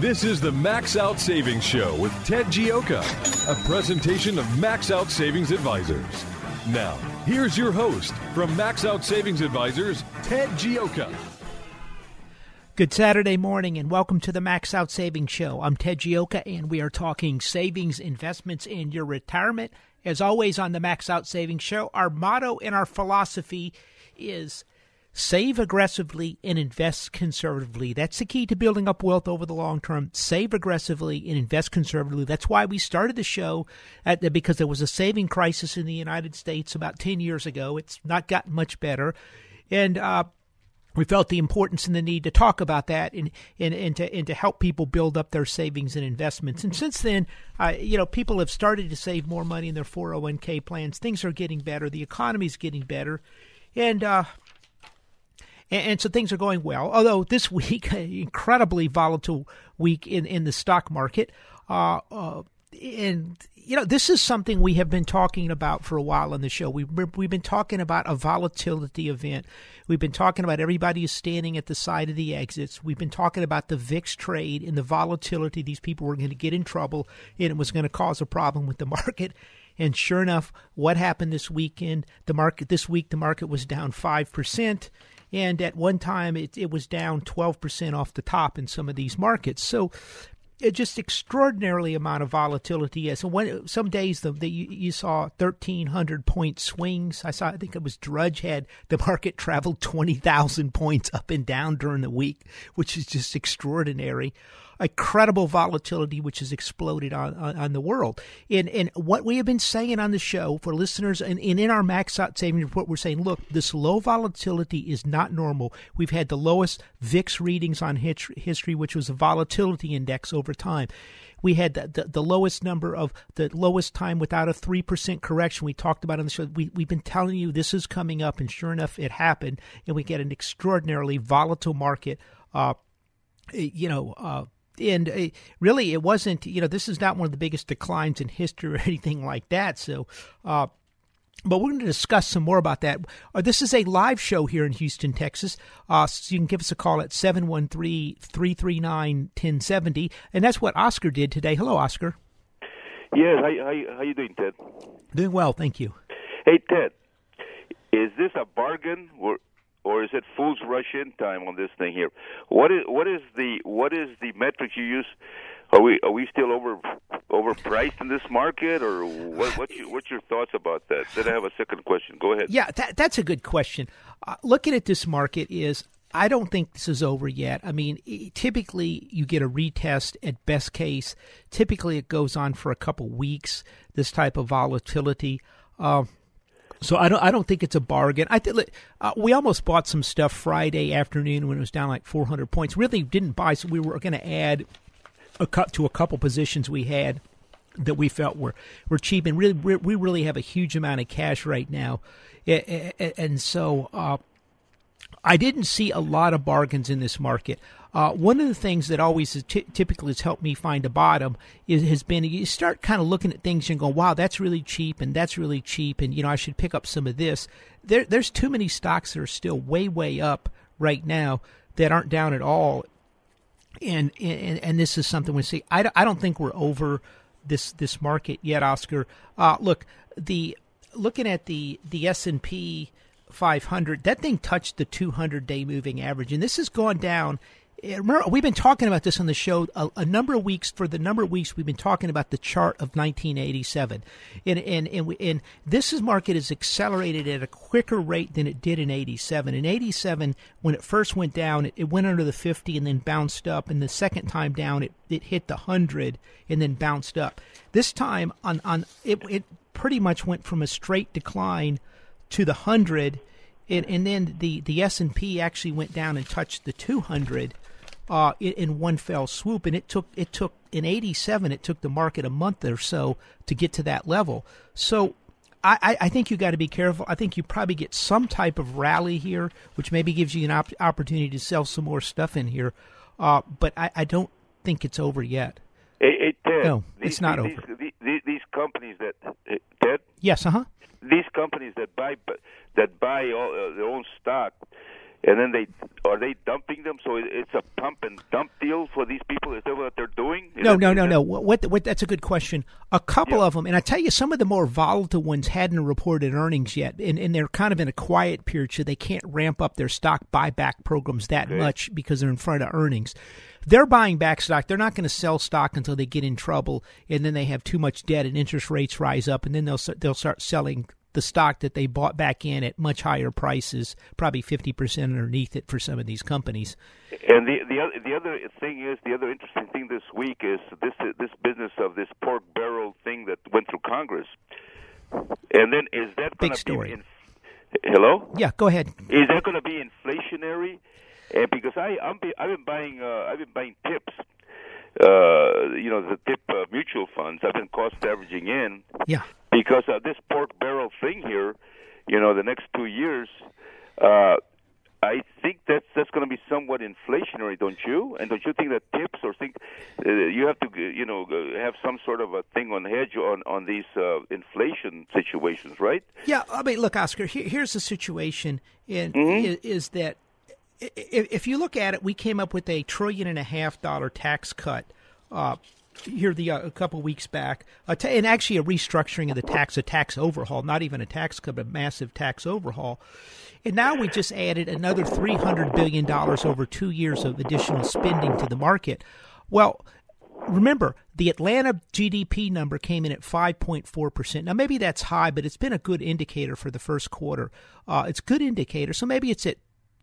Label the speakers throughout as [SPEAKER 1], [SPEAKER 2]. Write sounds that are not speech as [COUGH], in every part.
[SPEAKER 1] This is the Max Out Savings Show with Ted Gioka, a presentation of Max Out Savings Advisors. Now, here's your host from Max Out Savings Advisors, Ted Gioka.
[SPEAKER 2] Good Saturday morning and welcome to the Max Out Savings Show. I'm Ted Gioka and we are talking savings, investments, and your retirement. As always on the Max Out Savings Show, our motto and our philosophy is Save aggressively and invest conservatively. That's the key to building up wealth over the long term. Save aggressively and invest conservatively. That's why we started the show at the, because there was a saving crisis in the United States about 10 years ago. It's not gotten much better. And, uh, we felt the importance and the need to talk about that and, and, and, to, and to help people build up their savings and investments. And since then, uh, you know, people have started to save more money in their 401k plans. Things are getting better. The economy is getting better. And, uh, and, and so things are going well. Although this [LAUGHS] week, incredibly volatile week in, in the stock market. Uh, uh, and you know this is something we have been talking about for a while on the show. We've we've been talking about a volatility event. We've been talking about everybody is standing at the side of the exits. We've been talking about the VIX trade and the volatility. These people were going to get in trouble, and it was going to cause a problem with the market. And sure enough, what happened this weekend? The market this week, the market was down five percent and at one time it, it was down 12% off the top in some of these markets. So it just extraordinarily amount of volatility. So when some days the, the you, saw thirteen hundred point swings. I saw I think it was Drudge had the market traveled twenty thousand points up and down during the week, which is just extraordinary a credible volatility which has exploded on, on, on, the world. And, and what we have been saying on the show for listeners and, and in our max out savings report, we're saying, look, this low volatility is not normal. We've had the lowest VIX readings on history, which was a volatility index over time. We had the, the, the, lowest number of the lowest time without a 3% correction. We talked about on the show. We, we've been telling you this is coming up, and sure enough, it happened. And we get an extraordinarily volatile market. Uh, you know, uh, and uh, really it wasn't you know this is not one of the biggest declines in history [LAUGHS] or anything like that so uh, but we're going to discuss some more about that. Uh, this is a live show here in Houston, Texas. Uh, so you can give us a call at 713 339 1070. And that's what Oscar did today. Hello, Oscar.
[SPEAKER 3] Yes. How, how, how you doing, Ted?
[SPEAKER 2] Doing well, thank you.
[SPEAKER 3] Hey, Ted. Is this a bargain? or is it fool's rush in time on this thing here? What is what is the what is the metric you use? Are we are we still over overpriced in this market, or what, what's your, what's your thoughts about that? Then I have a second question. Go ahead.
[SPEAKER 2] Yeah, that, that's a good question. Uh, looking at this market is I don't think this is over yet. I mean, typically you get a retest at best case. Typically it goes on for a couple weeks. This type of volatility. Uh, so I don't I don't think it's a bargain. I think uh, we almost bought some stuff Friday afternoon when it was down like 400 points. Really didn't buy, so we were going to add a cut to a couple positions we had that we felt were were cheap, and really we really have a huge amount of cash right now, and so uh, I didn't see a lot of bargains in this market. Uh, one of the things that always t- typically has helped me find a bottom is, has been you start kind of looking at things and go, wow, that's really cheap and that's really cheap, and you know I should pick up some of this. There, there's too many stocks that are still way, way up right now that aren't down at all, and and, and this is something we see. I, I don't think we're over this this market yet, Oscar. Uh, look, the looking at the the S and P 500, that thing touched the 200 day moving average, and this has gone down Eh, remember, we've been talking about this on the show a, a, number of weeks. For the number of weeks, we've been talking about the chart of 1987, and and and, we, and this is market has accelerated at a quicker rate than it did in 87. In 87, when it first went down, it, it went under the 50 and then bounced up, and the second time down, it it hit the 100 and then bounced up. This time on on it it pretty much went from a straight decline to the 100 and, and then the, the S&P actually went down and touched the 200 uh, in, in, one fell swoop, and it took it took in '87 it took the market a month or so to get to that level. So I, I think you got to be careful. I think you probably get some type of rally here, which maybe gives you an op- opportunity to sell some more stuff in here. Uh, but I, I, don't think it's over yet.
[SPEAKER 3] It, it,
[SPEAKER 2] no,
[SPEAKER 3] these,
[SPEAKER 2] it's not
[SPEAKER 3] these,
[SPEAKER 2] over.
[SPEAKER 3] These, these, companies that Ted.
[SPEAKER 2] Yes, uh huh.
[SPEAKER 3] These companies that buy that buy all, uh, their own stock and then they are they dumping them? So it's a pump and dump deal for these people. Is that what they're doing?
[SPEAKER 2] Is no, no, no, no. What, what? That's a good question. A couple yeah. of them, and I tell you, some of the more volatile ones hadn't reported earnings yet, and, and they're kind of in a quiet period, so they can't ramp up their stock buyback programs that okay. much because they're in front of earnings. They're buying back stock. They're not going to sell stock until they get in trouble, and then they have too much debt, and interest rates rise up, and then they'll they'll start selling the stock that they bought back in at much higher prices, probably 50% underneath it for some of these companies.
[SPEAKER 3] And the the other, the other thing is the other interesting thing this week is this this business of this pork barrel thing that went through Congress. And then is that
[SPEAKER 2] big story?
[SPEAKER 3] In, hello?
[SPEAKER 2] Yeah, go ahead.
[SPEAKER 3] Is that going to be inflationary? Uh, because I I'm be, I've been buying uh, I've been buying tips uh, you know, the tip uh, mutual funds. I've been cost averaging in.
[SPEAKER 2] Yeah.
[SPEAKER 3] Because of this pork barrel thing here, you know, the next two years, uh, I think that's that's inflationary, don't you? And don't you think that tips or think uh, you have to, you know, have some sort of a thing on hedge on on these uh, inflation situations, right?
[SPEAKER 2] Yeah, I mean, look, Oscar. Here, here's the situation: in, mm-hmm. is, is that if you look at it, we came up with a trillion and a half dollar tax cut uh, here the uh, a couple weeks back, uh, t- and actually a restructuring of the tax, a tax overhaul, not even a tax cut, but a massive tax overhaul. And now we just added another three hundred billion dollars over two years of additional spending to the market. Well, remember the Atlanta GDP number came in at 5.4%. Now, maybe that's high, but it's been a good indicator for the first quarter. Uh, it's good indicator. So maybe it's at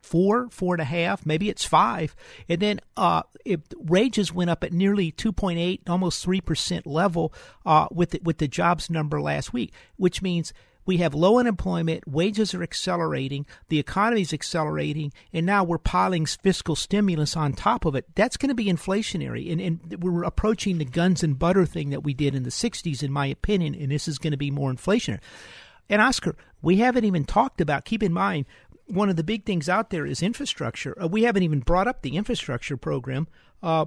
[SPEAKER 2] four, four and a half, maybe it's five. And then uh, it, wages went up at nearly 2.8, almost 3% level uh, with, the, with the jobs number last week, which means we have low unemployment, wages are accelerating, the economy is accelerating, and now we're piling fiscal stimulus on top of it. That's going to be inflationary. And, and we're approaching the guns and butter thing that we did in the 60s, in my opinion, and this is going to be more inflationary. And Oscar, we haven't even talked about, keep in mind, one of the big things out there is infrastructure. Uh, we haven't even brought up the infrastructure program, uh,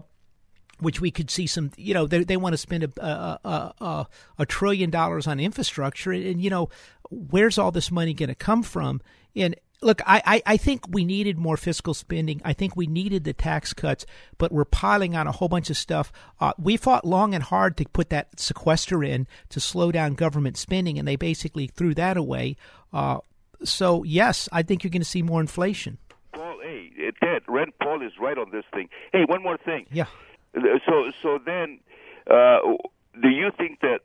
[SPEAKER 2] which we could see some. You know, they they want to spend a a, a, a trillion dollars on infrastructure, and, and, you know, where's all this money going to come from? And look, I, I, I think we needed more fiscal spending. I think we needed the tax cuts, but we're piling on a whole bunch of stuff. Uh, we fought long and hard to put that sequester in to slow down government spending, and they basically threw that away. Uh, so yes, I think you're going to see more inflation.
[SPEAKER 3] Paul, hey, Ted, Rand Paul is right on this thing. Hey, one more thing.
[SPEAKER 2] Yeah.
[SPEAKER 3] So, so then, uh, do you think that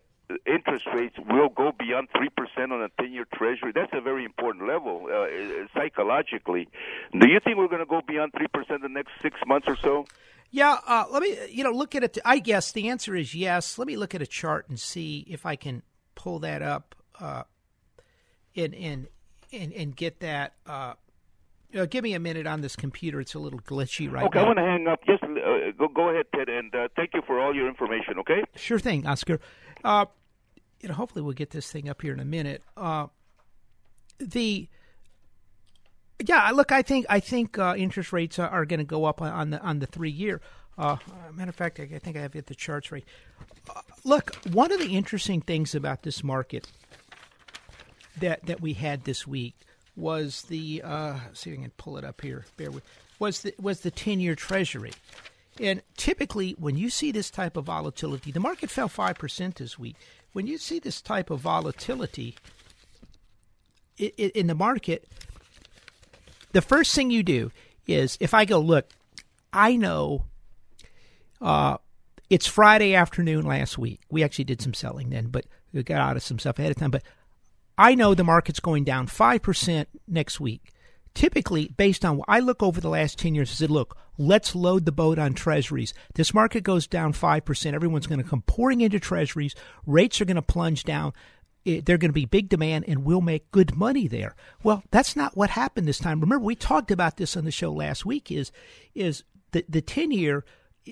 [SPEAKER 3] interest rates will go beyond three percent on a ten-year Treasury? That's a very important level uh, psychologically. Do you think we're going to go beyond three percent the next six months or so?
[SPEAKER 2] Yeah, uh, let me you know look at it. I guess the answer is yes. Let me look at a chart and see if I can pull that up uh, in in and and get that. Uh, uh, give me a minute on this computer; it's a little glitchy right
[SPEAKER 3] okay,
[SPEAKER 2] now.
[SPEAKER 3] Okay, I want to hang up. Just uh, go go ahead, Ted, and uh, thank you for all your information. Okay.
[SPEAKER 2] Sure thing, Oscar. Uh, you know, hopefully we'll get this thing up here in a minute. Uh, the yeah, look, I think I think uh, interest rates are, are going to go up on, the on the three year. Uh, matter of fact, I, I think I have it the charts right. Uh, look, one of the interesting things about this market that that we had this week was the uh, see if I can pull it up here. Bear with was the was the ten year Treasury, and typically when you see this type of volatility, the market fell five percent this week. When you see this type of volatility in the market, the first thing you do is if I go look, I know uh, it's Friday afternoon last week. We actually did some selling then, but we got out of some stuff ahead of time. But I know the market's going down 5% next week. Typically, based on what I look over the last 10 years, I said, look, let's load the boat on treasuries. This market goes down 5%. Everyone's going to come pouring into treasuries. Rates are going to plunge down. They're going to be big demand and we'll make good money there. Well, that's not what happened this time. Remember, we talked about this on the show last week is, is the, the 10 year,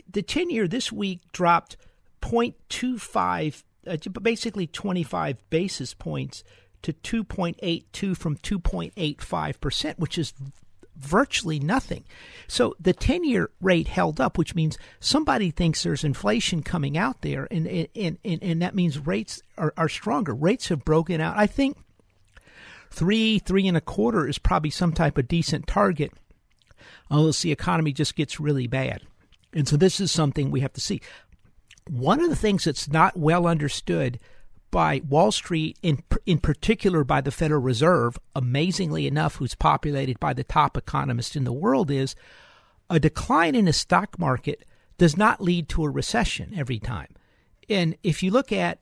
[SPEAKER 2] the 10 year this week dropped 0.25, uh, basically 25 basis points to 2.82 from 2.85%, which is virtually nothing. So the 10 year rate held up, which means somebody thinks there's inflation coming out there, and, and, and, and that means rates are, are stronger. Rates have broken out. I think three, three and a quarter is probably some type of decent target, unless the economy just gets really bad. And so this is something we have to see. One of the things that's not well understood by Wall Street, in in particular by the Federal Reserve, amazingly enough, who's populated by the top economists in the world, is a decline in the stock market does not lead to a recession every time. And if you look at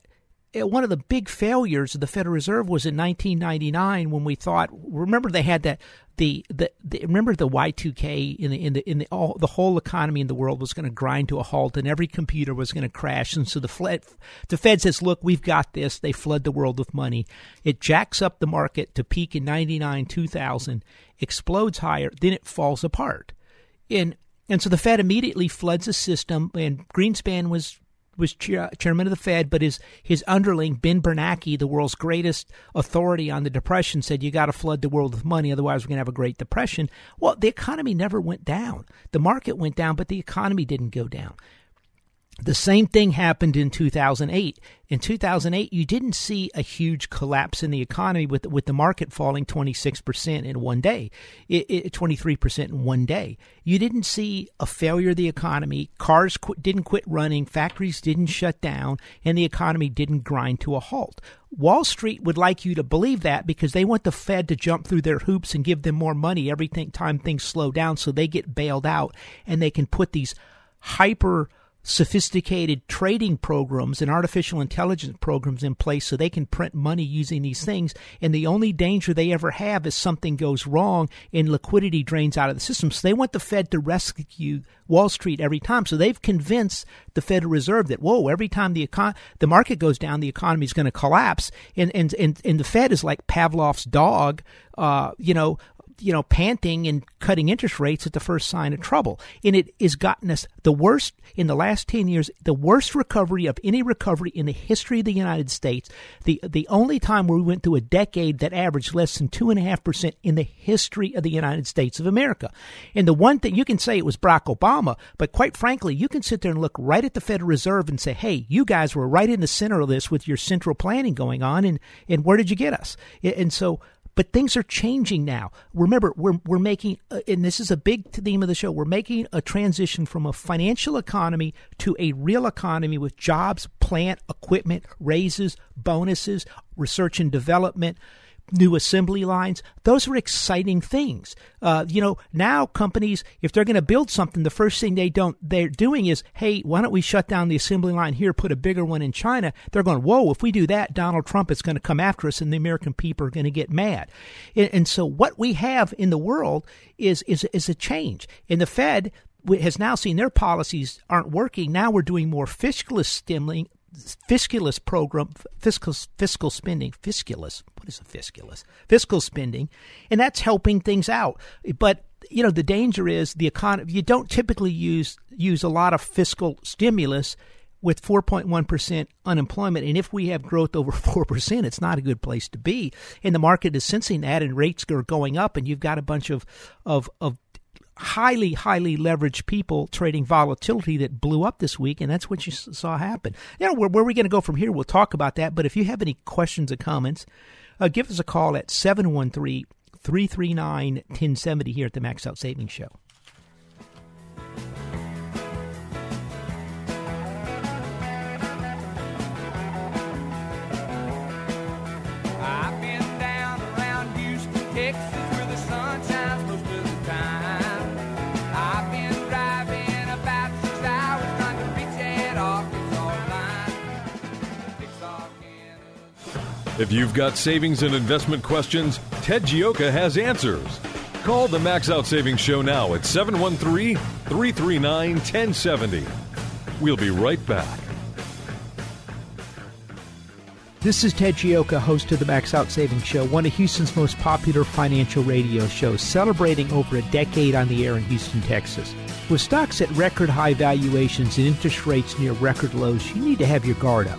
[SPEAKER 2] Uh, one of the big failures of the Federal Reserve was in 1999 when we thought remember they had that the, the, the remember the Y2K in the in the in the all the whole economy in the world was going to grind to a halt and every computer was going to crash. And so the Fed the Fed says look we've got this. They flood the world with money. It jacks up the market to peak in 99 2000 explodes higher then it falls apart. And and so the Fed immediately floods the system and Greenspan was was chair, chairman of the Fed, but his his underling Ben Bernanke, the world's greatest authority on the depression, said you got to flood the world with money, otherwise we're going to have a Great Depression. Well, the economy never went down. The market went down, but the economy didn't go down. The same thing happened in 2008. In 2008, you didn't see a huge collapse in the economy with with the market falling 26% in one day, it, it, 23% in one day. You didn't see a failure of the economy. Cars qu- didn't quit running, factories didn't shut down, and the economy didn't grind to a halt. Wall Street would like you to believe that because they want the Fed to jump through their hoops and give them more money every time things slow down so they get bailed out and they can put these hyper sophisticated trading programs and artificial intelligence programs in place so they can print money using these things. And the only danger they ever have is something goes wrong and liquidity drains out of the system. So they want the Fed to rescue Wall Street every time. So they've convinced the Federal Reserve that, whoa, every time the econ- the market goes down, the economy is going to collapse. And, and, and, and the Fed is like Pavlov's dog, uh, you know, you know, panting and cutting interest rates at the first sign of trouble. And it has gotten us the worst in the last 10 years, the worst recovery of any recovery in the history of the United States. The, the only time where we went through a decade that averaged less than 2.5% in the history of the United States of America. And the one thing you can say it was Barack Obama, but quite frankly, you can sit there and look right at the Federal Reserve and say, hey, you guys were right in the center of this with your central planning going on. And, and where did you get us? And so, but things are changing now. Remember, we're, we're making, uh, and this is a big theme of the show, we're making a transition from a financial economy to a real economy with jobs, plant, equipment, raises, bonuses, research and development, new assembly lines. Those are exciting things. Uh, you know, now companies, if they're going to build something, the first thing they don't they're doing is, hey, why don't we shut down the assembly line here, put a bigger one in China? They're going, whoa, if we do that, Donald Trump is going to come after us, and the American people are going to get mad. And, and so, what we have in the world is is is a change. And the Fed has now seen their policies aren't working. Now we're doing more fiscal stimulating fiscalist program, fiscal fiscal spending, fiscalist. What is a fiscalist? Fiscal spending, and that's helping things out. But you know the danger is the economy. You don't typically use use a lot of fiscal stimulus with 4.1% unemployment. And if we have growth over [LAUGHS] 4%, it's not a good place to be. And the market is sensing that, and rates are going up, and you've got a bunch of, of, of highly, highly leveraged people trading volatility that blew up this week, and that's what you saw happen. You know, where, where are we going to go from here? We'll talk about that. But if you have any questions or comments, uh, give us a call at 713 339 1070 here at the Max Out Savings Show.
[SPEAKER 1] If you've got savings and investment questions, Ted Gioka has answers. Call the Max Out Savings Show now at 713 339 1070. We'll be right back.
[SPEAKER 2] This is Ted Gioka, host of the Max Out Savings Show, one of Houston's most popular financial radio shows, celebrating over a decade on the air in Houston, Texas. With stocks at record high valuations and interest rates near record lows, you need to have your guard up.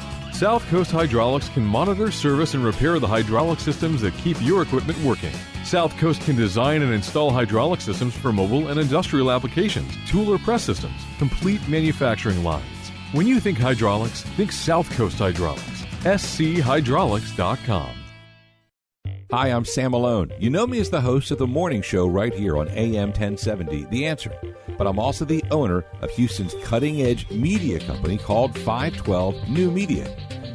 [SPEAKER 1] South Coast Hydraulics can monitor, service, and repair the hydraulic systems that keep your equipment working. South Coast can design and install hydraulic systems for mobile and industrial applications, tool or press systems, complete manufacturing lines. When you think hydraulics, think South Coast Hydraulics. schydraulics.com.
[SPEAKER 4] Hi, I'm Sam Malone. You know me as the host of the morning show right here on AM 1070, The Answer. But I'm also the owner of Houston's cutting edge media company called 512 New Media.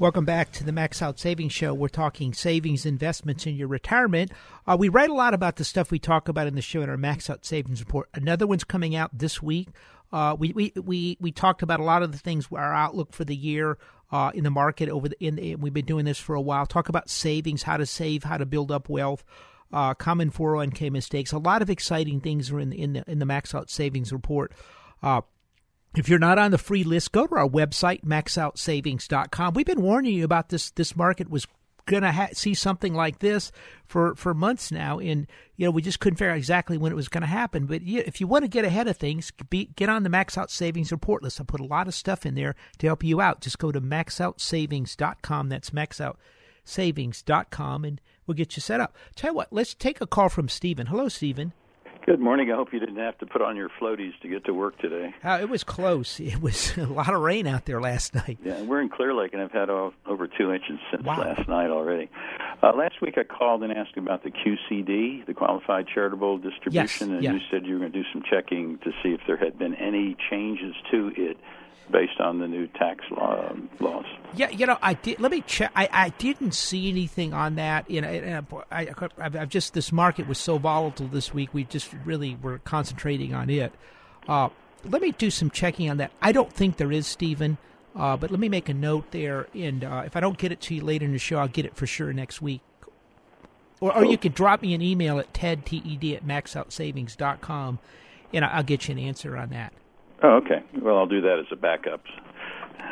[SPEAKER 2] Welcome back to the Max Out Savings Show. We're talking savings, investments in your retirement. Uh, we write a lot about the stuff we talk about in the show in our Max Out Savings Report. Another one's coming out this week. Uh, we, we, we, we talked about a lot of the things, our outlook for the year uh, in the market over the, in, the, we've been doing this for a while. Talk about savings, how to save, how to build up wealth. Uh, common 401k mistakes. A lot of exciting things are in, in the in the Max Out Savings Report. If you're not on the free list, go to our website, maxoutsavings.com. We've been warning you about this. This market was going to ha- see something like this for, for months now. And, you know, we just couldn't figure out exactly when it was going to happen. But if you want to get ahead of things, be, get on the Max Out Savings report list. I put a lot of stuff in there to help you out. Just go to maxoutsavings.com. That's maxoutsavings.com, and we'll get you set up. Tell you what, let's take a call from Stephen. Hello, Stephen.
[SPEAKER 5] Good morning. I hope you didn't have to put on your floaties to get to work today.
[SPEAKER 2] Uh, it was close. It was [LAUGHS] a lot of rain out there last night.
[SPEAKER 5] Yeah, we're in Clear Lake, and I've had uh, over two inches since
[SPEAKER 2] wow.
[SPEAKER 5] last night already. Uh, last week I called and asked about the QCD, the Qualified Charitable Distribution,
[SPEAKER 2] yes,
[SPEAKER 5] and you said you were going to do some checking to see if there had been any changes to it based on the new tax law, um, laws.
[SPEAKER 2] Yeah, you know, I did. Let me check. I, I didn't see anything on that. You know, I, I, I've just this market was so volatile this week. We just really were concentrating on it. Uh, let me do some checking on that. I don't think there is, Stephen. Uh, but let me make a note there, and uh, if I don't get it to you later in the show, I'll get it for sure next week. Or, or you could drop me an email at ted, T-E-D, at maxoutsavings.com, and I'll get you an answer on that.
[SPEAKER 5] Oh, okay. Well, I'll do that as a backup.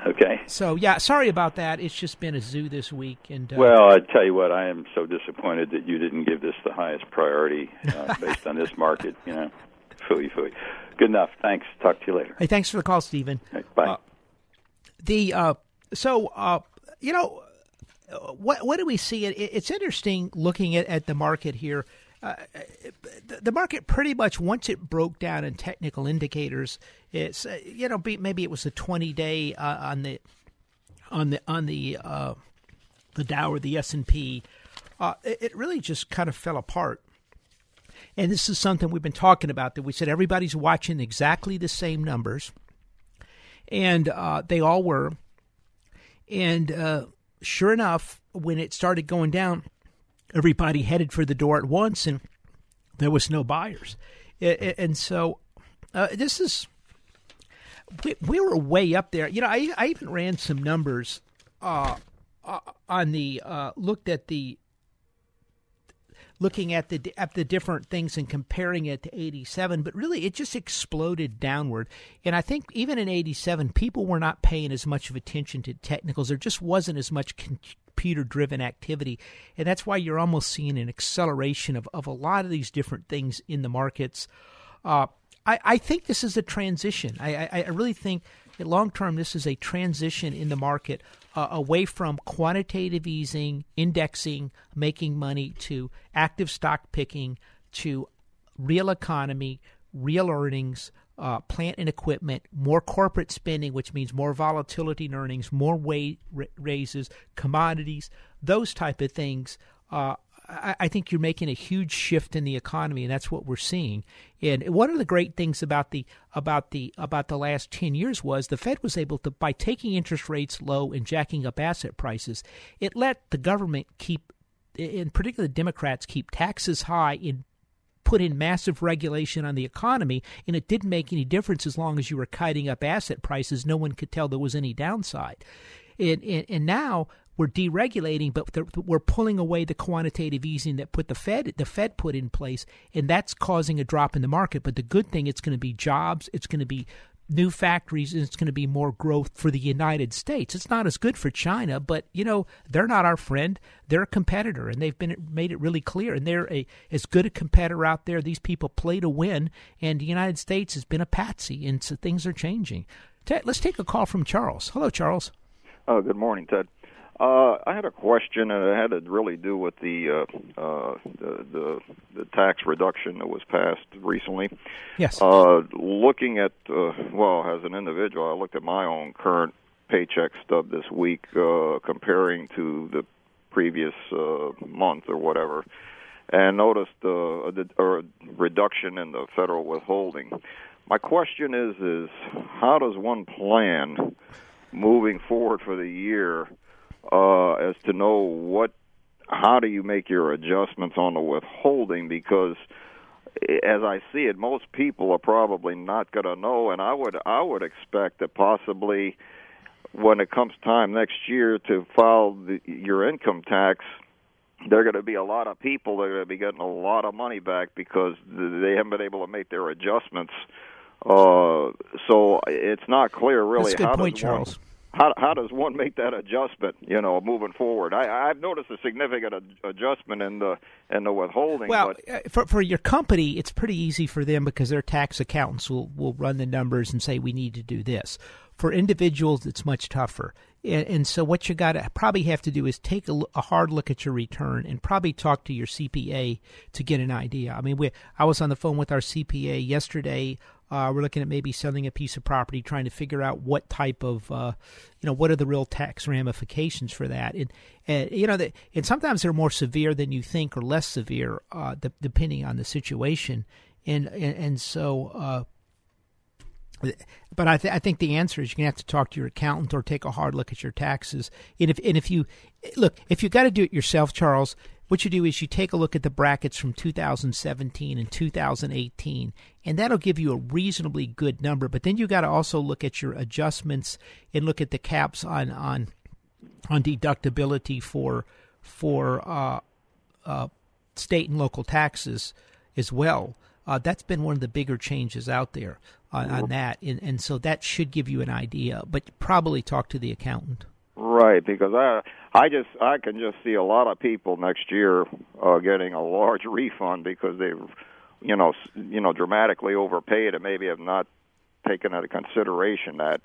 [SPEAKER 5] Okay.
[SPEAKER 2] So yeah, sorry about that. It's just been a zoo this week, and uh,
[SPEAKER 5] well, I tell you what, I am so disappointed that you didn't give this the highest priority uh, [LAUGHS] based on this market. You know, fooey fooey. Good enough. Thanks. Talk to you later.
[SPEAKER 2] Hey, thanks for the call, Stephen.
[SPEAKER 5] Right, bye.
[SPEAKER 2] Uh, the uh, so uh, you know what what do we see? It, it's interesting looking at, at the market here. Uh, the market pretty much once it broke down in technical indicators, it's uh, you know maybe it was a twenty day uh, on the on the on the uh, the Dow or the S and P. Uh, it, it really just kind of fell apart. And this is something we've been talking about that we said everybody's watching exactly the same numbers, and uh, they all were. And sure enough, when it started going down, everybody headed for the door at once, and there was no buyers. And so uh, this is we, we, were way up there. You know, I I even ran some numbers uh, uh, on the uh, looked at the looking at the at the different things and comparing it to 87 but really it just exploded downward and i think even in 87 people were not paying as much of attention to technicals there just wasn't as much computer driven activity and that's why you're almost seeing an acceleration of, of a lot of these different things in the markets uh, I, I think this is a transition. I, I, I really think long term this is a transition in the market uh, away from quantitative easing, indexing, making money to active stock picking to real economy, real earnings, uh, plant and equipment, more corporate spending, which means more volatility in earnings, more wage raises, commodities, those type of things. Uh, I, I think you're making a huge shift in the economy, and that's what we're seeing. And one of the great things about the about the about the last ten years was the Fed was able to, by taking interest rates low and jacking up asset prices, it let the government keep, in particular, the Democrats keep taxes high in put in massive regulation on the economy, and it didn't make any difference as long as you were kiting up asset prices. No one could tell there was any downside. And, and, and now we're deregulating, but we're pulling away the quantitative easing that put the Fed the Fed put in place, and that's causing a drop in the market. But the good thing, it's going to be jobs, it's going to be new factories, and it's going to be more growth for the United States. It's not as good for China, but you know they're not our friend; they're a competitor, and they've been made it really clear. And they're a as good a competitor out there. These people play to win, and the United States has been a patsy, and so things are changing. Ted, let's take a call from Charles. Hello, Charles.
[SPEAKER 6] Oh, good morning, Ted. Uh, I had a question, and it had to really do with the, uh, uh, the the the tax reduction that was passed recently.
[SPEAKER 2] Yes.
[SPEAKER 6] Uh, looking at uh, well, as an individual, I looked at my own current paycheck stub this week, uh, comparing to the previous uh, month or whatever, and noticed uh, a, a reduction in the federal withholding. My question is: is how does one plan moving forward for the year? Uh, as to know what, how do you make your adjustments on the withholding because as I see it, most people are probably not going to know, and I would I would expect that possibly when it comes time next year to file the, your income tax, there are going to be a lot of people that are going to be getting a lot of money back because they haven't been able to make their adjustments. Uh, so it's not clear really
[SPEAKER 2] That's a good
[SPEAKER 6] how
[SPEAKER 2] point, Charles.
[SPEAKER 6] One, how how does one make that adjustment? You know, moving forward. I, I've noticed a significant ad- adjustment in the in the withholding.
[SPEAKER 2] Well,
[SPEAKER 6] but...
[SPEAKER 2] Uh, for for your company, it's pretty easy for them because their tax accountants will will run the numbers and say we need to do this. For individuals, it's much tougher. And, and so, what you got to probably have to do is take a, a, hard look at your return and probably talk to your CPA to get an idea. I mean, we, I was on the phone with our CPA yesterday uh, we're looking at maybe selling a piece of property, trying to figure out what type of, uh, you know, what are the real tax ramifications for that. And, and you know, the, and sometimes they're more severe than you think or less severe, uh, de- depending on the situation. And, and, and so, uh, but I, th- I think the answer is you're gonna have to talk to your accountant or take a hard look at your taxes. And if and if you look, if you got to do it yourself, Charles, what you do is you take a look at the brackets from 2017 and 2018, and that'll give you a reasonably good number. But then you got to also look at your adjustments and look at the caps on on on deductibility for for uh, uh, state and local taxes as well. Uh, that's been one of the bigger changes out there on, on that, and, and so that should give you an idea. But probably talk to the accountant.
[SPEAKER 6] Right, because I I just I can just see a lot of people next year uh, getting a large [LAUGHS] refund because they've you know you know dramatically overpaid and maybe have not taken into consideration that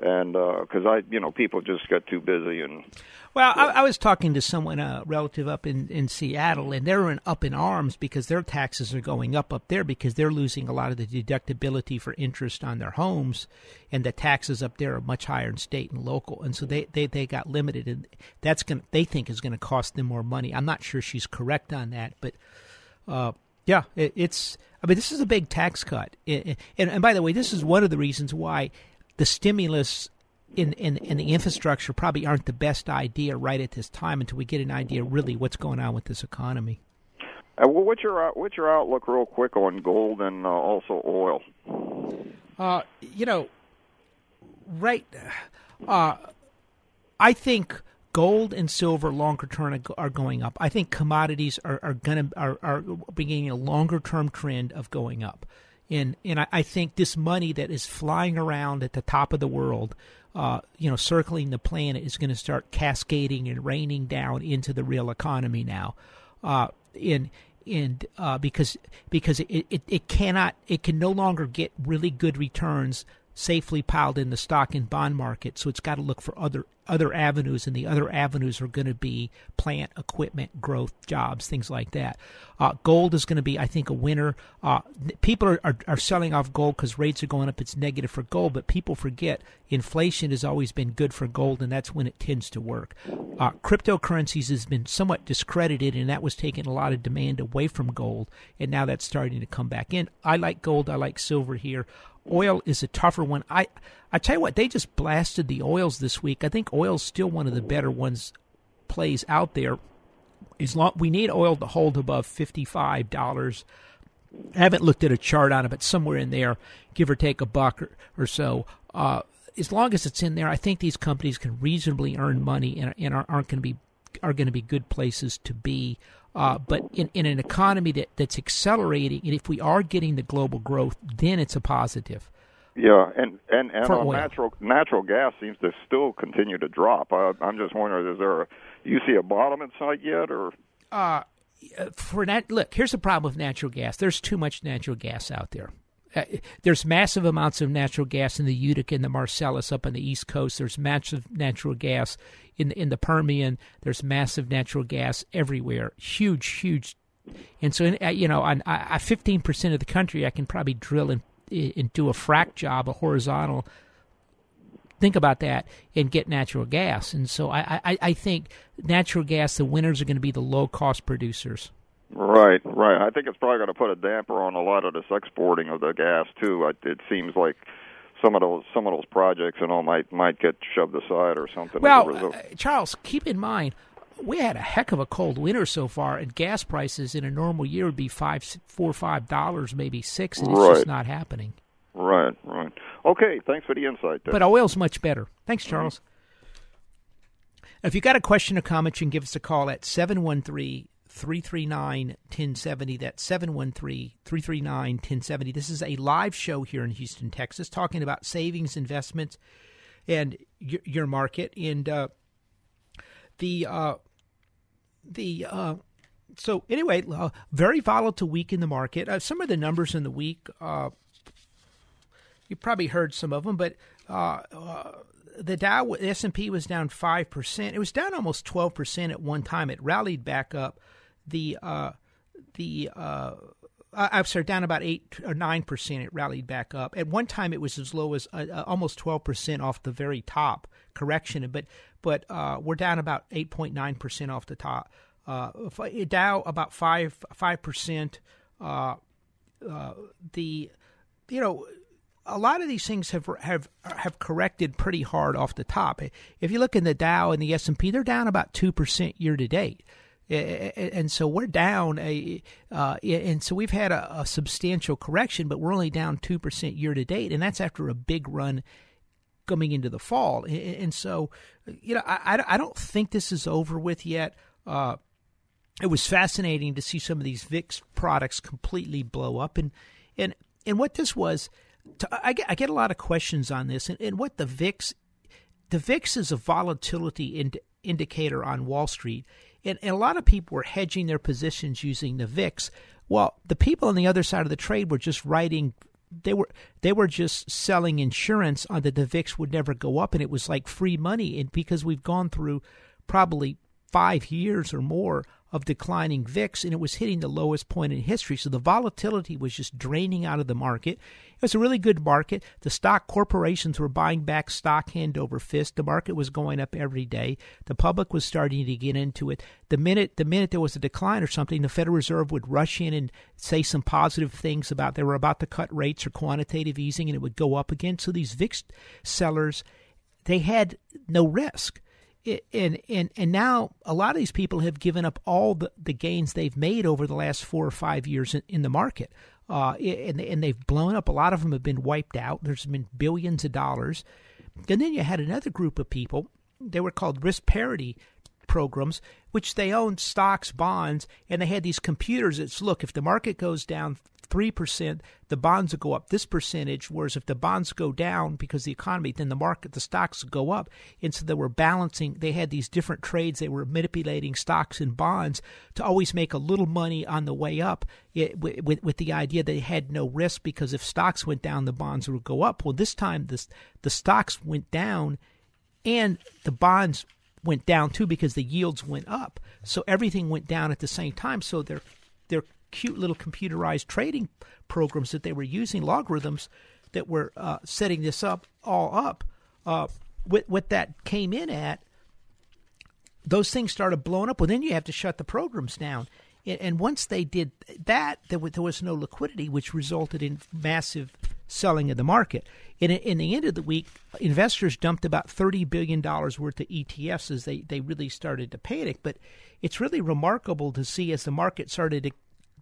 [SPEAKER 6] and because uh, I, you know, people just got too busy and.
[SPEAKER 2] Well, I, I was talking to someone, a relative up in in Seattle, and they're in, up in arms because their taxes are going up up there because they're losing a lot of the deductibility for interest on their homes, and the taxes up there are much higher in state and local, and so they they, they got limited, and that's going they think is going to cost them more money. I'm not sure she's correct on that, but. Uh, yeah, it, it's. I mean, this is a big tax cut, and, and, and by the way, this is one of the reasons why the stimulus in, in, in the infrastructure probably aren't the best idea right at this time until we get an idea really what's going on with this economy.
[SPEAKER 6] Uh, well, what's your what's your outlook, real quick, on gold and uh, also oil?
[SPEAKER 2] Uh, you know, right. Uh, I think gold and silver longer term are going up. I think commodities are, are going to are, are beginning a longer term trend of going up. And and I, I, think this money that is flying around at the top of the world, uh, you know, circling the planet, is going to start cascading and raining down into the real economy now. Uh, in and uh, because because it, it, it cannot it can no longer get really good returns safely piled in the stock and bond market. So it's got to look for other other avenues, and the other avenues are going to be plant, equipment, growth, jobs, things like that. Uh, gold is going to be, I think, a winner. Uh, people are, are, are, selling off gold because rates are going up. It's negative for gold, but people forget inflation has always been good for gold, and that's when it tends to work. Uh, cryptocurrencies has been somewhat discredited, and that was taking a lot of demand away from gold, and now that's starting to come back in. I like gold. I like silver here. Oil is a tougher one. I I tell you what, they just blasted the oils this week. I think oil's still one of the better ones plays out there. As long we need oil to hold above fifty five dollars. I haven't looked at a chart on it, but somewhere in there, give or take a buck or, or so. Uh, as long as it's in there, I think these companies can reasonably earn money and, and are, aren't going to be are going to be good places to be. Uh, but in, in an economy that, that's accelerating, and if we are getting the global growth, then it's a positive.
[SPEAKER 6] Yeah, and and and on natural natural gas seems to still continue to drop. I, I'm just wondering, is there a you see a bottom in sight yet, or?
[SPEAKER 2] Uh, for that, look, here's the problem with natural gas. There's too much natural gas out there. Uh, there's massive amounts of natural gas in the Utica and the Marcellus up on the East Coast. There's massive natural gas in the, in the Permian. There's massive natural gas everywhere. Huge, huge. And so, in, uh, you know, on, uh, 15% of the country, I can probably drill and, and do a frac job, a horizontal. Think about that and get natural gas. And so I, I, I think natural gas, the winners are going to be the low cost producers.
[SPEAKER 6] Right, right. I think it's probably going to put a damper on a lot of this exporting of the gas too. It seems like some of those some of those projects and all might might get shoved aside or something.
[SPEAKER 2] Well, uh, Charles, keep in mind we had a heck of a cold winter so far, and gas prices in a normal year would be five, four, five dollars, maybe six, and it's right. just not happening.
[SPEAKER 6] Right, right. Okay, thanks for the insight. There.
[SPEAKER 2] But oil's much better. Thanks, Charles. Mm-hmm. If you got a question or comment, you can give us a call at seven one three 339 1070. That's 713 339 1070. This is a live show here in Houston, Texas, talking about savings, investments, and your, your market. And uh, the, uh, the, uh, so anyway, uh, very volatile week in the market. Uh, some of the numbers in the week, uh, you probably heard some of them, but the Dow S and P was down five percent. It was down almost twelve percent at one time. It rallied back up the uh, the uh, I'm sorry, down about eight or nine percent. It rallied back up. At one time, it was as low as uh, uh almost twelve percent off the very top correction. But but uh, we're down about eight point nine percent off the top. Uh, Dow about five five percent. Uh, uh, the you know a lot of these things have have have corrected pretty hard off the top. If you look in the Dow and the S and P, they're down about two percent year to date and so we're down a, uh, and so we've had a, a, substantial correction, but we're only down two percent year to date, and that's after a big run coming into the fall. And so, you know, I, I don't think this is over with yet. Uh, it was fascinating to see some of these VIX products completely blow up, and and and what this was. To, I get I get a lot of questions on this, and, and what the VIX, the VIX is a volatility ind, indicator on Wall Street and, and a lot of people were hedging their positions using the VIX. Well, the people on the other side of the trade were just writing they were they were just selling insurance on that the VIX would never go up and it was like free money and because we've gone through probably 5 years or more of declining VIX, and it was hitting the lowest point in history. So the volatility was just draining out of the market. It was a really good market. The stock corporations were buying back stock hand over fist. The market was going up every day. The public was starting to get into it. The minute the minute there was a decline or something, the Federal Reserve would rush in and say some positive things about they were about to cut rates or quantitative easing, and it would go up again. So these VIX sellers they had no risk. And, and and now a lot of these people have given up all the, the gains they've made over the last four or five years in, in the market, uh, and and they've blown up. A lot of them have been wiped out. There's been billions of dollars, and then you had another group of people. They were called risk parity programs, which they owned stocks, bonds, and they had these computers It's look if the market goes down 3%, the bonds will go up this percentage. Whereas if the bonds go down because the economy, then the market, the stocks go up. And so they were balancing, they had these different trades. They were manipulating stocks and bonds to always make a little money on the way up eh, it, with, with the idea that they had no risk because if stocks went down, the bonds would go up. Well, this time this, the stocks went down and the bonds went down too because the yields went up. So everything went down at the same time. So they're they're cute little computerized trading programs that they were using, logarithms that were uh, setting this up all up. Uh, what, what that came in at, those things started blowing up. Well, then you have to shut the programs down. And once they did that, there was no liquidity, which resulted in massive selling of the market. In, in the end of the week, investors dumped about $30 billion worth of ETFs as they, they really started to panic. But it's really remarkable to see as the market started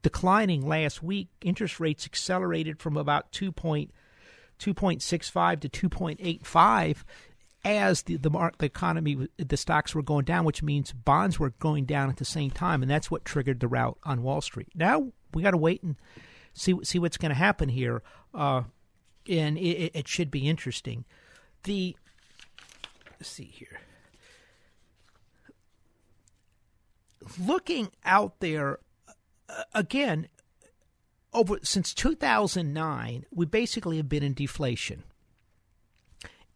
[SPEAKER 2] declining last week, interest rates accelerated from about 2.2.65 to 2.85 as the the, mark, the economy the stocks were going down, which means bonds were going down at the same time, and that's what triggered the rout on Wall Street. Now we got to wait and see see what's going to happen here, uh, and it, it, should be interesting. The let's see here. Looking out there again, over since 2009, we basically have been in deflation.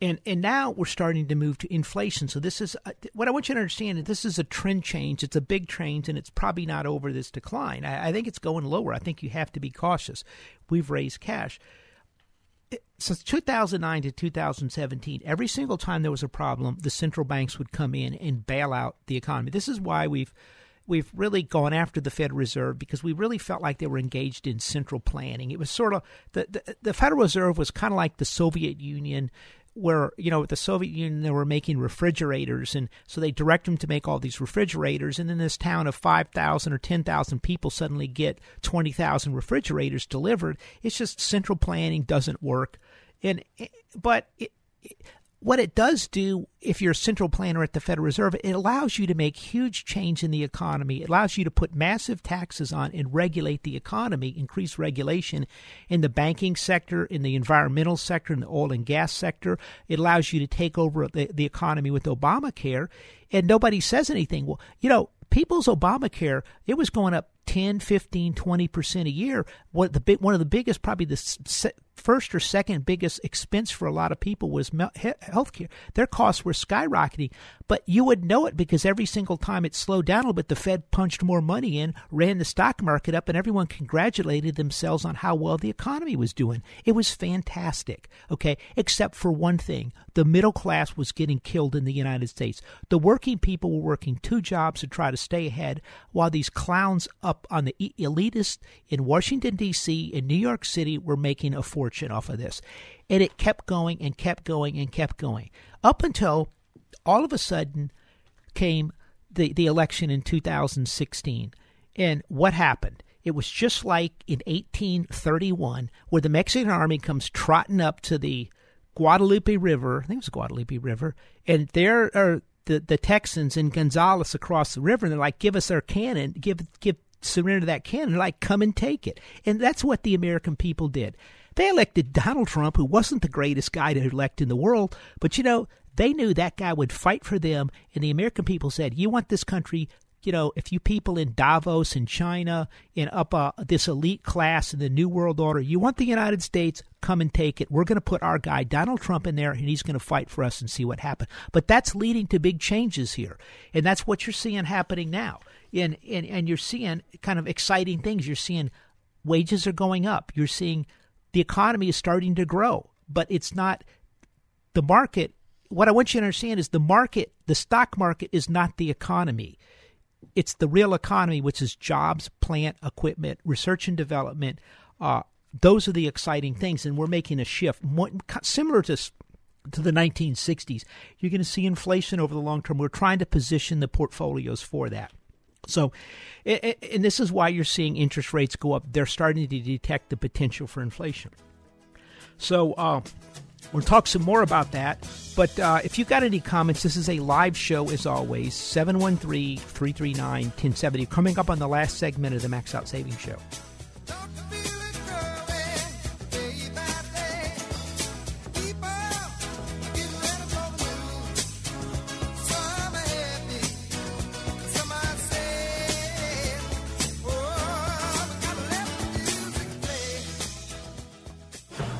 [SPEAKER 2] And, and now we're starting to move to inflation. So this is uh, what I want you to understand. That this is a trend change. It's a big change, and it's probably not over this decline. I, I think it's going lower. I think you have to be cautious. We've raised cash since 2009 to 2017, every single time there was a problem, the central banks would come in and bail out the economy. This is why we've we've really gone after the Federal Reserve because we really felt like they were engaged in central planning. It was sort of the the, the Federal Reserve was kind of like the Soviet Union where you know with the Soviet Union they were making refrigerators, and so they direct them to make all these refrigerators, and then this town of five thousand or ten thousand people suddenly get twenty thousand refrigerators delivered. It's just central planning doesn't work, and eh, but it, what it does do, if you're a central planner at the Federal Reserve, it allows you to make huge change in the economy. It allows you to put massive taxes on and regulate the economy, increase regulation in the banking sector, in the environmental sector, in the oil and gas sector. It allows you to take over the, the economy with Obamacare, and nobody says anything. Well, you know, people's Obamacare, it was going up 10, 15, 20% a year. What the big, one of the biggest, probably the first or second biggest expense for a lot of people was health care. Their costs were skyrocketing, but you would know it because every single time it slowed down a little bit, the Fed punched more money in, ran the stock market up, and everyone congratulated themselves on how well the economy was doing. It was fantastic, okay, except for one thing the middle class was getting killed in the United States. The working people were working two jobs to try to stay ahead, while these clowns up on the elitists in Washington, D.C., in New York City were making a fortune off of this. And it kept going and kept going and kept going up until all of a sudden came the, the election in 2016. And what happened? It was just like in 1831, where the Mexican army comes trotting up to the Guadalupe River. I think it was Guadalupe River. And there are the, the Texans and Gonzales across the river. And they're like, give us our cannon, give, give surrender that cannon. Like, come and take it. And that's what the American people did. They elected Donald Trump, who wasn't the greatest guy to elect in the world, but you know, they knew that guy would fight for them, and the American people said, You want this country you know, if you people in Davos in China, in up uh, this elite class in the New World Order, you want the United States, come and take it. We're going to put our guy Donald Trump in there, and he's going to fight for us and see what happens. But that's leading to big changes here, and that's what you're seeing happening now. And and and you're seeing kind of exciting things. You're seeing wages are going up. You're seeing the economy is starting to grow, but it's not the market. What I want you to understand is the market, the stock market is not the economy. It's the real economy, which is jobs, plant, equipment, research and development. Uh, those are the exciting things, and we're making a shift. Similar to to the 1960s, you're going to see inflation over the long term. We're trying to position the portfolios for that. So, and this is why you're seeing interest rates go up. They're starting to detect the potential for inflation. So, uh, we'll talk some more about that. But uh, if you've got any comments, this is a live show as always 713 339 1070. Coming up on the last segment of the Max Out Savings Show.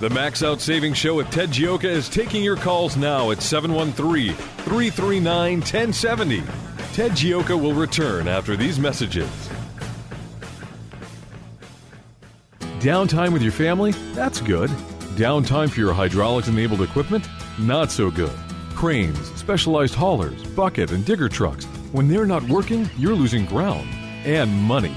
[SPEAKER 1] The Max Out Savings Show with Ted Gioka is taking your calls now at 713 339 1070. Ted Gioka will return after these messages. Downtime with your family? That's good. Downtime for your hydraulics enabled equipment? Not so good. Cranes, specialized haulers, bucket, and digger trucks. When they're not working, you're losing ground and money.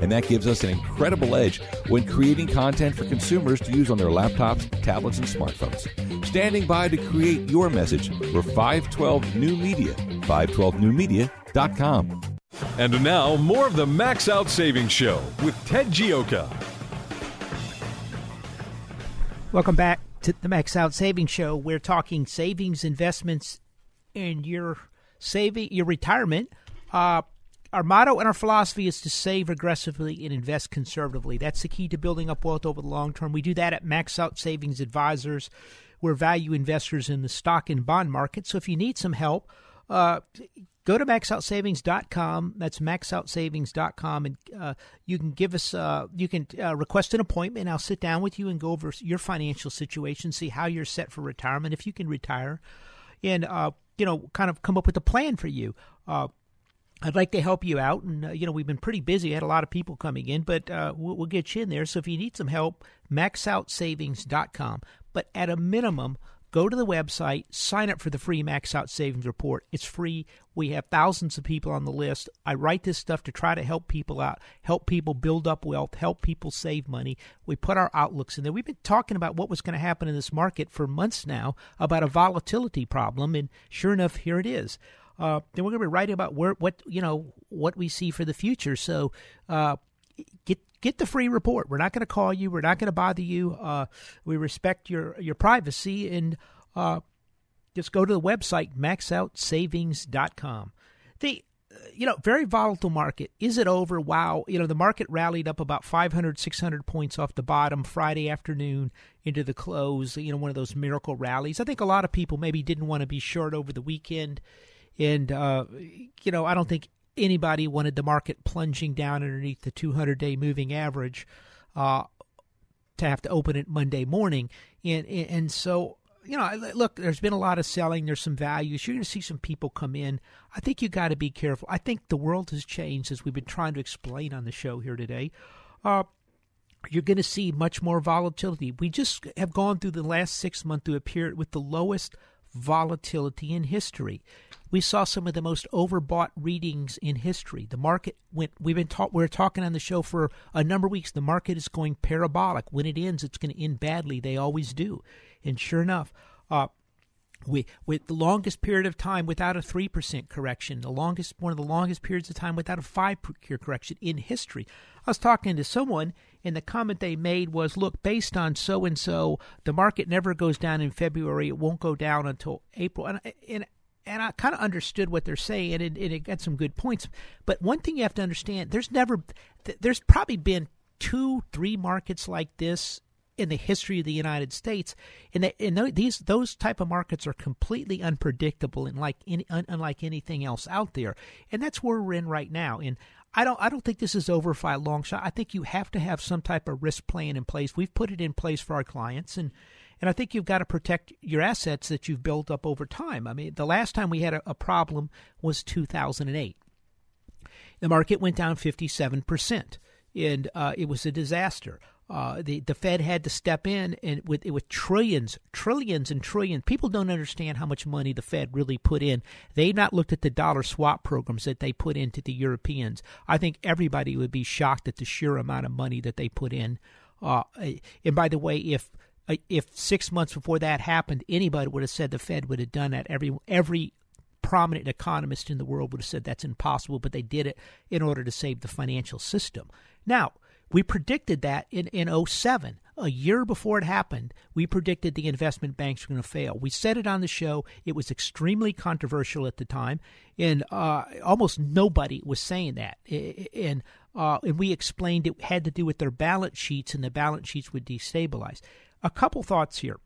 [SPEAKER 4] And that gives us an incredible edge when creating content for consumers to use on their laptops, tablets, and smartphones. Standing by to create your message, we're 512 New Media, 512newmedia.com.
[SPEAKER 1] And now, more of the Max Out Savings Show with Ted Gioka.
[SPEAKER 2] Welcome back to the Max Out Savings Show. We're talking savings, investments, and your saving, your retirement. Uh, our motto and our philosophy is to save aggressively and invest conservatively. That's the key to building up wealth over the long term. We do that at Max Out Savings Advisors. We're value investors in the stock and bond market. So if you need some help, uh, go to maxoutsavings.com. That's maxoutsavings.com, and uh, you can give us, uh, you can uh, request an appointment. I'll sit down with you and go over your financial situation, see how you're set for retirement, if you can retire, and uh, you know, kind of come up with a plan for you. I'd like to help you out, and uh, you know we've been pretty busy. I had a lot of people coming in, but uh, we'll, we'll, get you in there. So if you need some help, maxoutsavings.com. But at a minimum, go to the website, sign up for the free Max Out Savings Report. It's free. We have thousands of people on the list. I write this stuff to try to help people out, help people build up wealth, help people save money. We put our outlooks in there. We've been talking about what was going to happen in this market for months now about a volatility problem, and sure enough, here it is. Uh, then we're going to be writing about where, what you know what we see for the future. So uh, get get the free report. We're not going to call you. We're not going to bother you. Uh, we respect your your privacy and uh, just go to the website maxoutsavings.com. The you know very volatile market. Is it over? Wow. You know the market rallied up about 500 600 points off the bottom Friday afternoon into the close. You know one of those miracle rallies. I think a lot of people maybe didn't want to be short over the weekend and, uh, you know, I don't think anybody wanted the market plunging down underneath the 200 day moving average uh, to have to open it Monday morning. And, and so, you know, look, there's been a lot of selling. There's some values. You're going to see some people come in. I think you got to be careful. I think the world has changed as we've been trying to explain on the show here today. Uh, you're going to see much more volatility. We just have gone through the last six months through a period with the lowest volatility in history. We saw some of the most overbought readings in history. The market went. We've been taught. We are talking on the show for a number of weeks. The market is going parabolic. When it ends, it's going to end badly. They always do. And sure enough, uh, we with the longest period of time without a 3% correction the longest one of the longest periods of time without a 5 year correction in history i was talking to someone and the comment they made was look based on so and so the market never goes down in february it won't go down until april and and and I kind of understood what they're saying, and it, it got some good points. But one thing you have to understand: there's never, there's probably been two, three markets like this in the history of the United States. And, and these those type of markets are completely unpredictable and like any, un, unlike anything else out there. And that's where we're in right now. And I don't I don't think this is over by a long shot. I think you have to have some type of risk plan in place. We've put it in place for our clients and and I think you've got to protect your assets that you've built up over time. I mean, the last time we had a, a problem was 2008. The market went down 57%, and uh, it was a disaster. Uh, the the Fed had to step in and with with trillions, trillions and trillions. People don't understand how much money the Fed really put in. They've not looked at the dollar swap programs that they put into the Europeans. I think everybody would be shocked at the sheer amount of money that they put in. Uh, and by the way, if if six months before that happened, anybody would have said the Fed would have done that. Every every prominent economist in the world would have said that's impossible, but they did it in order to save the financial system. Now we predicted that in, in 07. A year before it happened, we predicted the investment banks were going to fail. We said it on the show. It was extremely controversial at the time, and uh, almost nobody was saying that. And, uh, and we explained it had to do with their balance sheets, and the balance sheets would destabilize. A couple thoughts here.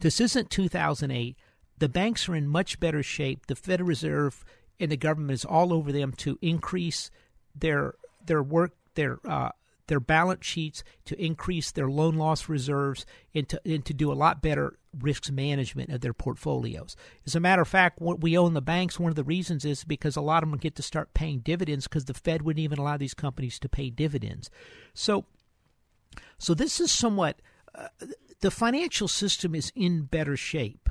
[SPEAKER 2] This isn't 2008. The banks are in much better shape. The Federal Reserve and the government is all over them to increase their their work their uh, their balance sheets, to increase their loan loss reserves, and to, and to do a lot better risk management of their portfolios. As a matter of fact, what we own the banks. One of the reasons is because a lot of them get to start paying dividends because the Fed wouldn't even allow these companies to pay dividends. So, so this is somewhat the financial system is in better shape.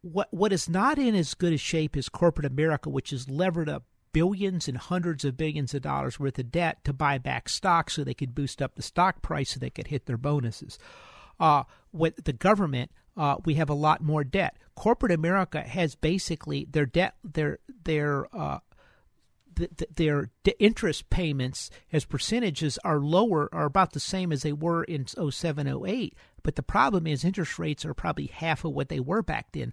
[SPEAKER 2] What what is not in as good a shape is corporate America, which has levered up billions and hundreds of billions of dollars worth of debt to buy back stock so they could boost up the stock price so they could hit their bonuses. Uh, with the government, uh, we have a lot more debt. Corporate America has basically their debt, their their uh, their interest payments as percentages are lower, are about the same as they were in 07, 08. But the problem is interest rates are probably half of what they were back then,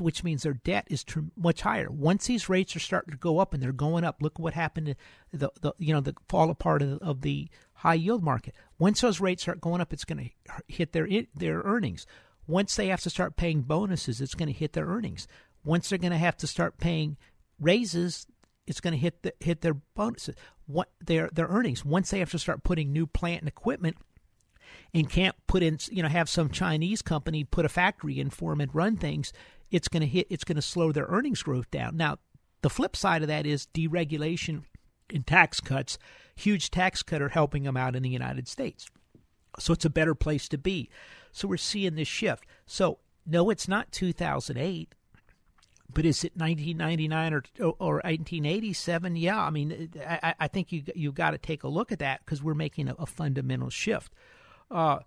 [SPEAKER 2] which means their debt is much higher. Once these rates are starting to go up and they're going up, look what happened to the, the you know the fall apart of, of the high yield market. Once those rates start going up, it's going to hit their their earnings. Once they have to start paying bonuses, it's going to hit their earnings. Once they're going to have to start paying raises, it's going to hit the, hit their bonuses, what their their earnings. Once they have to start putting new plant and equipment, and can't put in you know have some Chinese company put a factory in for them and run things, it's going to hit it's going to slow their earnings growth down. Now the flip side of that is deregulation and tax cuts. Huge tax cut are helping them out in the United States, so it's a better place to be. So we're seeing this shift. So no, it's not 2008 but is it 1999 or or 1987? Yeah, I mean, I, I think you you've got to take a look at that because we're making a, a fundamental shift. Uh,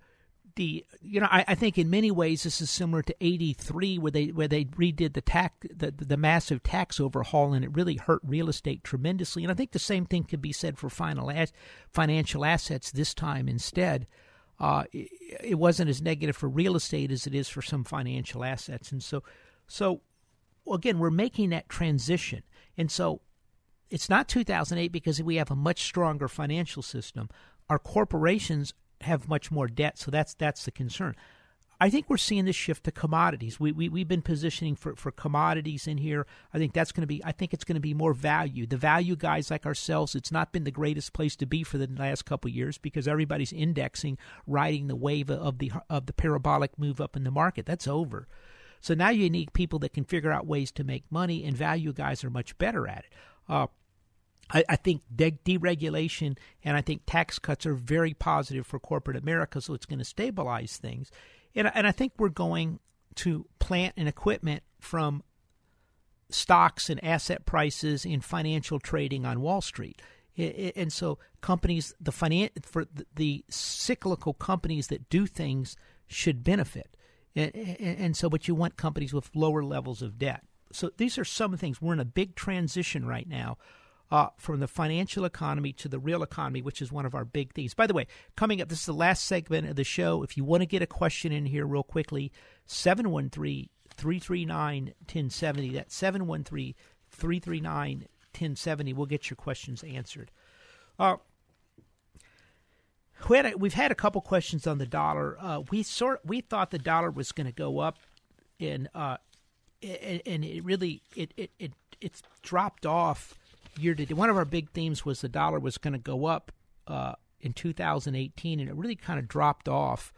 [SPEAKER 2] the you know I, I, think in many ways this is similar to 83 where they where they redid the tax the, the massive tax overhaul and it really hurt real estate tremendously and I think the same thing could be said for final as, financial assets this time instead uh, it, it wasn't as negative for real estate as it is for some financial assets and so so again, we're making that transition. And so it's not 2008 because we have a much stronger financial system. Our corporations have much more debt, so that's that's the concern. I think we're seeing this shift to commodities. We, we we've been positioning for, for commodities in here. I think that's going to be. I think it's going to be more value. The value guys like ourselves. It's not been the greatest place to be for the last couple of years because everybody's indexing, riding the wave of the of the parabolic move up in the market. That's over. So now you need people that can figure out ways to make money, and value guys are much better at it. Uh, I, I, think de- deregulation and I think tax cuts are very positive for corporate America, so it's going to stabilize things. And, and I think we're going to plant and equipment from stocks and asset prices in financial trading on Wall Street. And so companies, the finan- for the cyclical companies that do things should benefit. And so, but you want companies with lower levels of debt. So these are some things. We're in a big transition right now uh, from the financial economy to the real economy, which is one of our big themes. By the way, coming up, this is the last segment of the show. If you want to get a question in here real quickly, 713 339 1070. That's 713 339 1070. We'll get your questions answered. Uh, we had a, we've had a couple questions on the dollar. Uh, we sort we thought the dollar was going to go up, and uh, and it really it it, it it's dropped off year to one of our big themes was the dollar was going to go up uh, in 2018, and it really kind of dropped off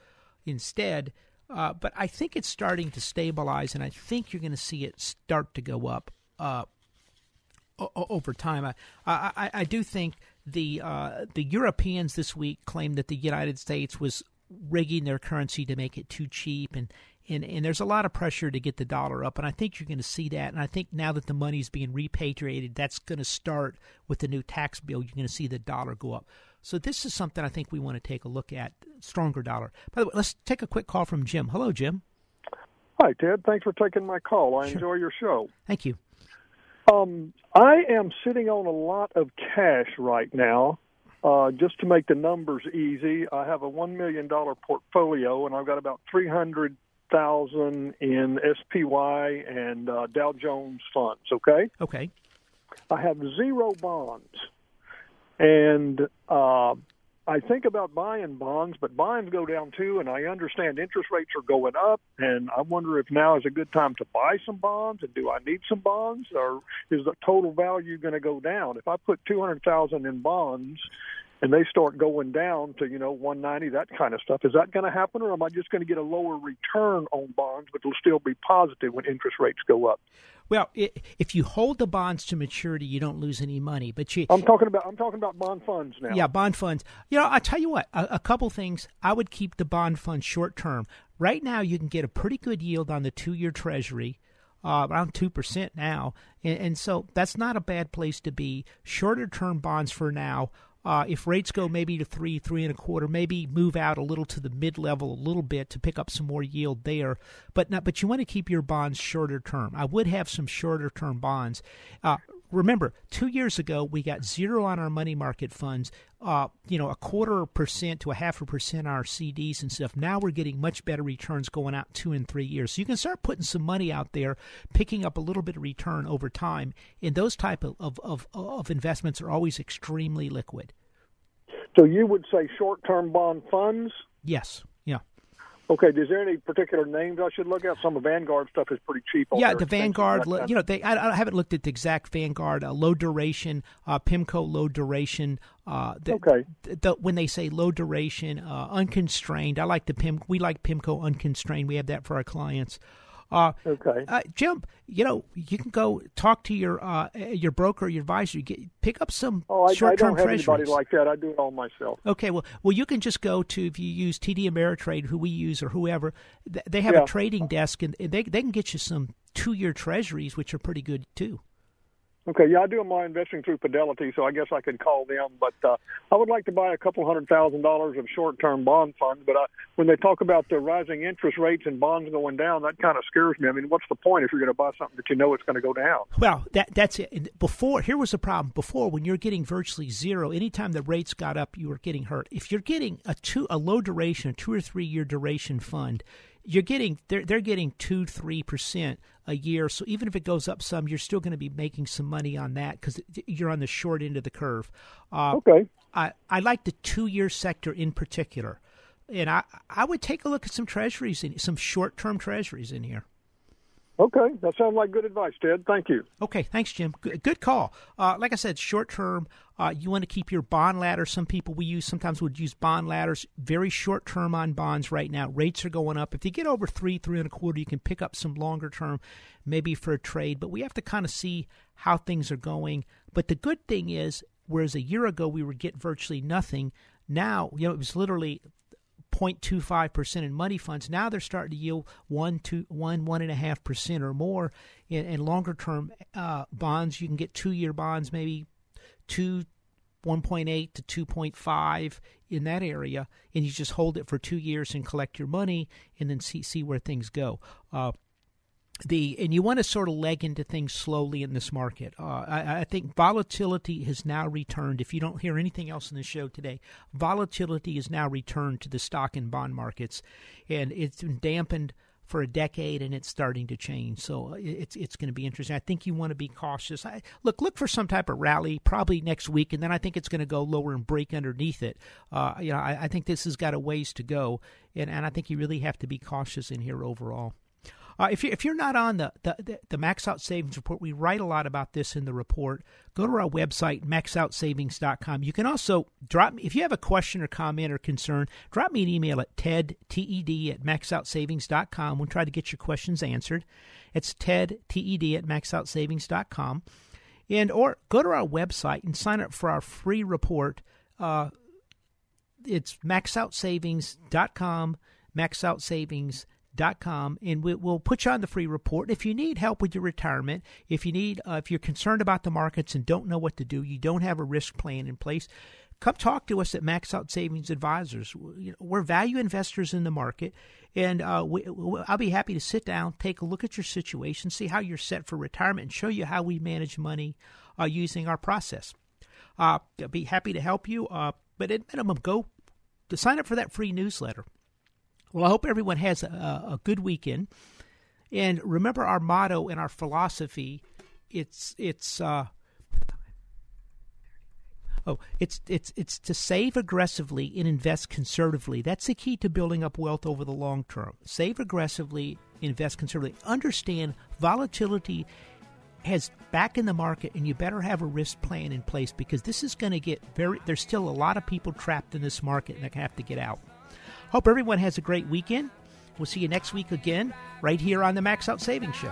[SPEAKER 2] instead. Uh, but I think it's starting to stabilize, and I think you're going to see it start to go up uh, o- over time. I, I, I do think the uh, the Europeans this week claimed that the United States was rigging their currency to make it too cheap, and and, and there's a lot of pressure to get the dollar up, and I think you're going to see that. And I think now that the money's being repatriated, that's going to start with the new tax bill. You're going to see the dollar go up. So this is something I think we want to take a look at. Stronger dollar. By the way, let's take a quick call from Jim. Hello, Jim.
[SPEAKER 7] Hi, Ted. Thanks for taking my call. I sure. enjoy your show.
[SPEAKER 2] Thank you.
[SPEAKER 7] Um, I am sitting on a lot of cash right now. Uh, just to make the numbers easy, I have a one million dollar portfolio, and I've got about three hundred thousand in SPY and uh, Dow Jones funds. Okay.
[SPEAKER 2] Okay.
[SPEAKER 7] I have zero bonds, and uh, I think about buying bonds, but bonds go down too, and I understand interest rates are going up, and I wonder if now is a good time to buy some bonds, and do I need some bonds, or is the total value going to go down? If I put two hundred thousand in bonds and they start going down to you know 190 that kind of stuff. Is that going to happen or am i just going to get a lower return on bonds but it'll still be positive when interest rates go up?
[SPEAKER 2] Well if you hold the bonds to maturity you don't lose any money but you
[SPEAKER 7] i'm talking about i'm talking about bond funds now.
[SPEAKER 2] Yeah bond funds. You know i tell you what a, a couple things. I would keep the bond fund short term. Right now you can get a pretty good yield on the two year treasury uh, around 2% now. And, and, so that's not a bad place to be. Shorter term bonds for now uh, if rates go maybe to three, three and a quarter, maybe move out a little to the mid level a little bit to pick up some more yield there. But not, but you want to keep your bonds shorter term. I would have some shorter term bonds. Uh, remember, two years ago we got zero on our money market funds. Uh, you know, a quarter percent to a half a percent on our CDs and stuff. Now we're getting much better returns going out two and three years. So you can start putting some money out there, picking up a little bit of return over time. And those type of, of, of, of investments are always extremely liquid.
[SPEAKER 7] So you would say short-term bond funds?
[SPEAKER 2] Yes.
[SPEAKER 7] Okay. Is there any particular names I should look at? Some of Vanguard stuff is pretty cheap.
[SPEAKER 2] Yeah, the Vanguard. You know, they. I, I, haven't looked at the exact Vanguard uh, low duration, uh, PIMCO low duration. Uh, the,
[SPEAKER 7] okay.
[SPEAKER 2] The, the, when they say low duration, uh, unconstrained, I like the PIM. We like PIMCO unconstrained. We have that for our clients.
[SPEAKER 7] Uh, okay.
[SPEAKER 2] Uh, Jim, you know, you can go talk to your uh, your broker, your advisor, You get, pick up some
[SPEAKER 7] oh, I,
[SPEAKER 2] short-term
[SPEAKER 7] I don't have
[SPEAKER 2] treasuries.
[SPEAKER 7] anybody like that. I do it all myself.
[SPEAKER 2] Okay, well, well, you can just go to if you use TD Ameritrade, who we use, or whoever. They have
[SPEAKER 7] yeah.
[SPEAKER 2] a trading desk, and they they can get you some two-year treasuries, which are pretty good too.
[SPEAKER 7] Okay, yeah, I do my investing through Fidelity, so I guess I could call them. But uh, I would like to buy a couple hundred thousand dollars of short-term bond funds. But I, when they talk about the rising interest rates and bonds going down, that kind of scares me. I mean, what's the point if you're going to buy something that you know it's going to go down?
[SPEAKER 2] Well, that that's it. Before here was the problem. Before, when you're getting virtually zero, anytime the rates got up, you were getting hurt. If you're getting a two a low duration, a two or three year duration fund, you're getting they're they're getting two three percent a year. So even if it goes up some, you're still going to be making some money on that because you're on the short end of the curve.
[SPEAKER 7] Uh, okay.
[SPEAKER 2] I I like the two year sector in particular. and I I would take a look at some treasuries, in, some short term treasuries in here.
[SPEAKER 7] Okay, that sounds like good advice, Ted. Thank you.
[SPEAKER 2] Okay, thanks, Jim. Good, good call. Uh, like I said, short term, uh, you want to keep your bond ladder. Some people we use sometimes would use bond ladders. Very short term on bonds right now. Rates are going up. If you get over three, three and a quarter, you can pick up some longer term, maybe for a trade. But we have to kind of see how things are going. But the good thing is, whereas a year ago we would get virtually nothing, now you know it was literally 0.25% in money funds. Now they're starting to yield 1, 2, 1, 1.5% or more. In, in longer term uh, bonds, you can get two year bonds, maybe 2, 1.8 to 2.5 in that area, and you just hold it for two years and collect your money and then see, see where things go. Uh, the and you want to sort of leg into things slowly in this market. Uh, I, I, think volatility has now returned. If you don't hear anything else in the show today, volatility has now returned to the stock and bond markets, and it's been dampened for a decade, and it's starting to change. So uh, it's it's going to be interesting. I think you want to be cautious. I, look look for some type of rally probably next week, and then I think it's going to go lower and break underneath it. Uh, you know, I, I think this has got a ways to go, and and I think you really have to be cautious in here overall. Uh, if, you, if you're not on the, the, the Max Out Savings Report, we write a lot about this in the report. Go to our website, maxoutsavings.com. You can also drop me, if you have a question or comment or concern, drop me an email at ted, T-E-D, at maxoutsavings.com. We'll try to get your questions answered. It's ted, T-E-D, at maxoutsavings.com. And or go to our website and sign up for our free report. Uh, it's maxoutsavings.com, maxoutsavings.com com and we, will put you on the free report. If you need help with your retirement, if you need, uh, if you're concerned about the markets and don't know what to do, you don't have a risk plan in place, come talk to us at Max Out Savings Advisors. We're value investors in the market, and uh, we, I'll be happy to sit down, take a look at your situation, see how you're set for retirement, and show you how we manage money uh, using our process. Uh, I'll be happy to help you, uh, but at minimum, go to sign up for that free newsletter. Well, I hope everyone has a, a good weekend. And remember our motto and our philosophy. It's it's uh, oh it's it's it's to save aggressively and invest conservatively. That's the key to building up wealth over the long term. Save aggressively, invest conservatively. Understand volatility has back in the market, and you better have a risk plan in place because this is going to get very. There's still a lot of people trapped in this market, and they have to get out. Hope everyone has a great weekend. We'll see you next week again, right here on the Max Out Savings Show.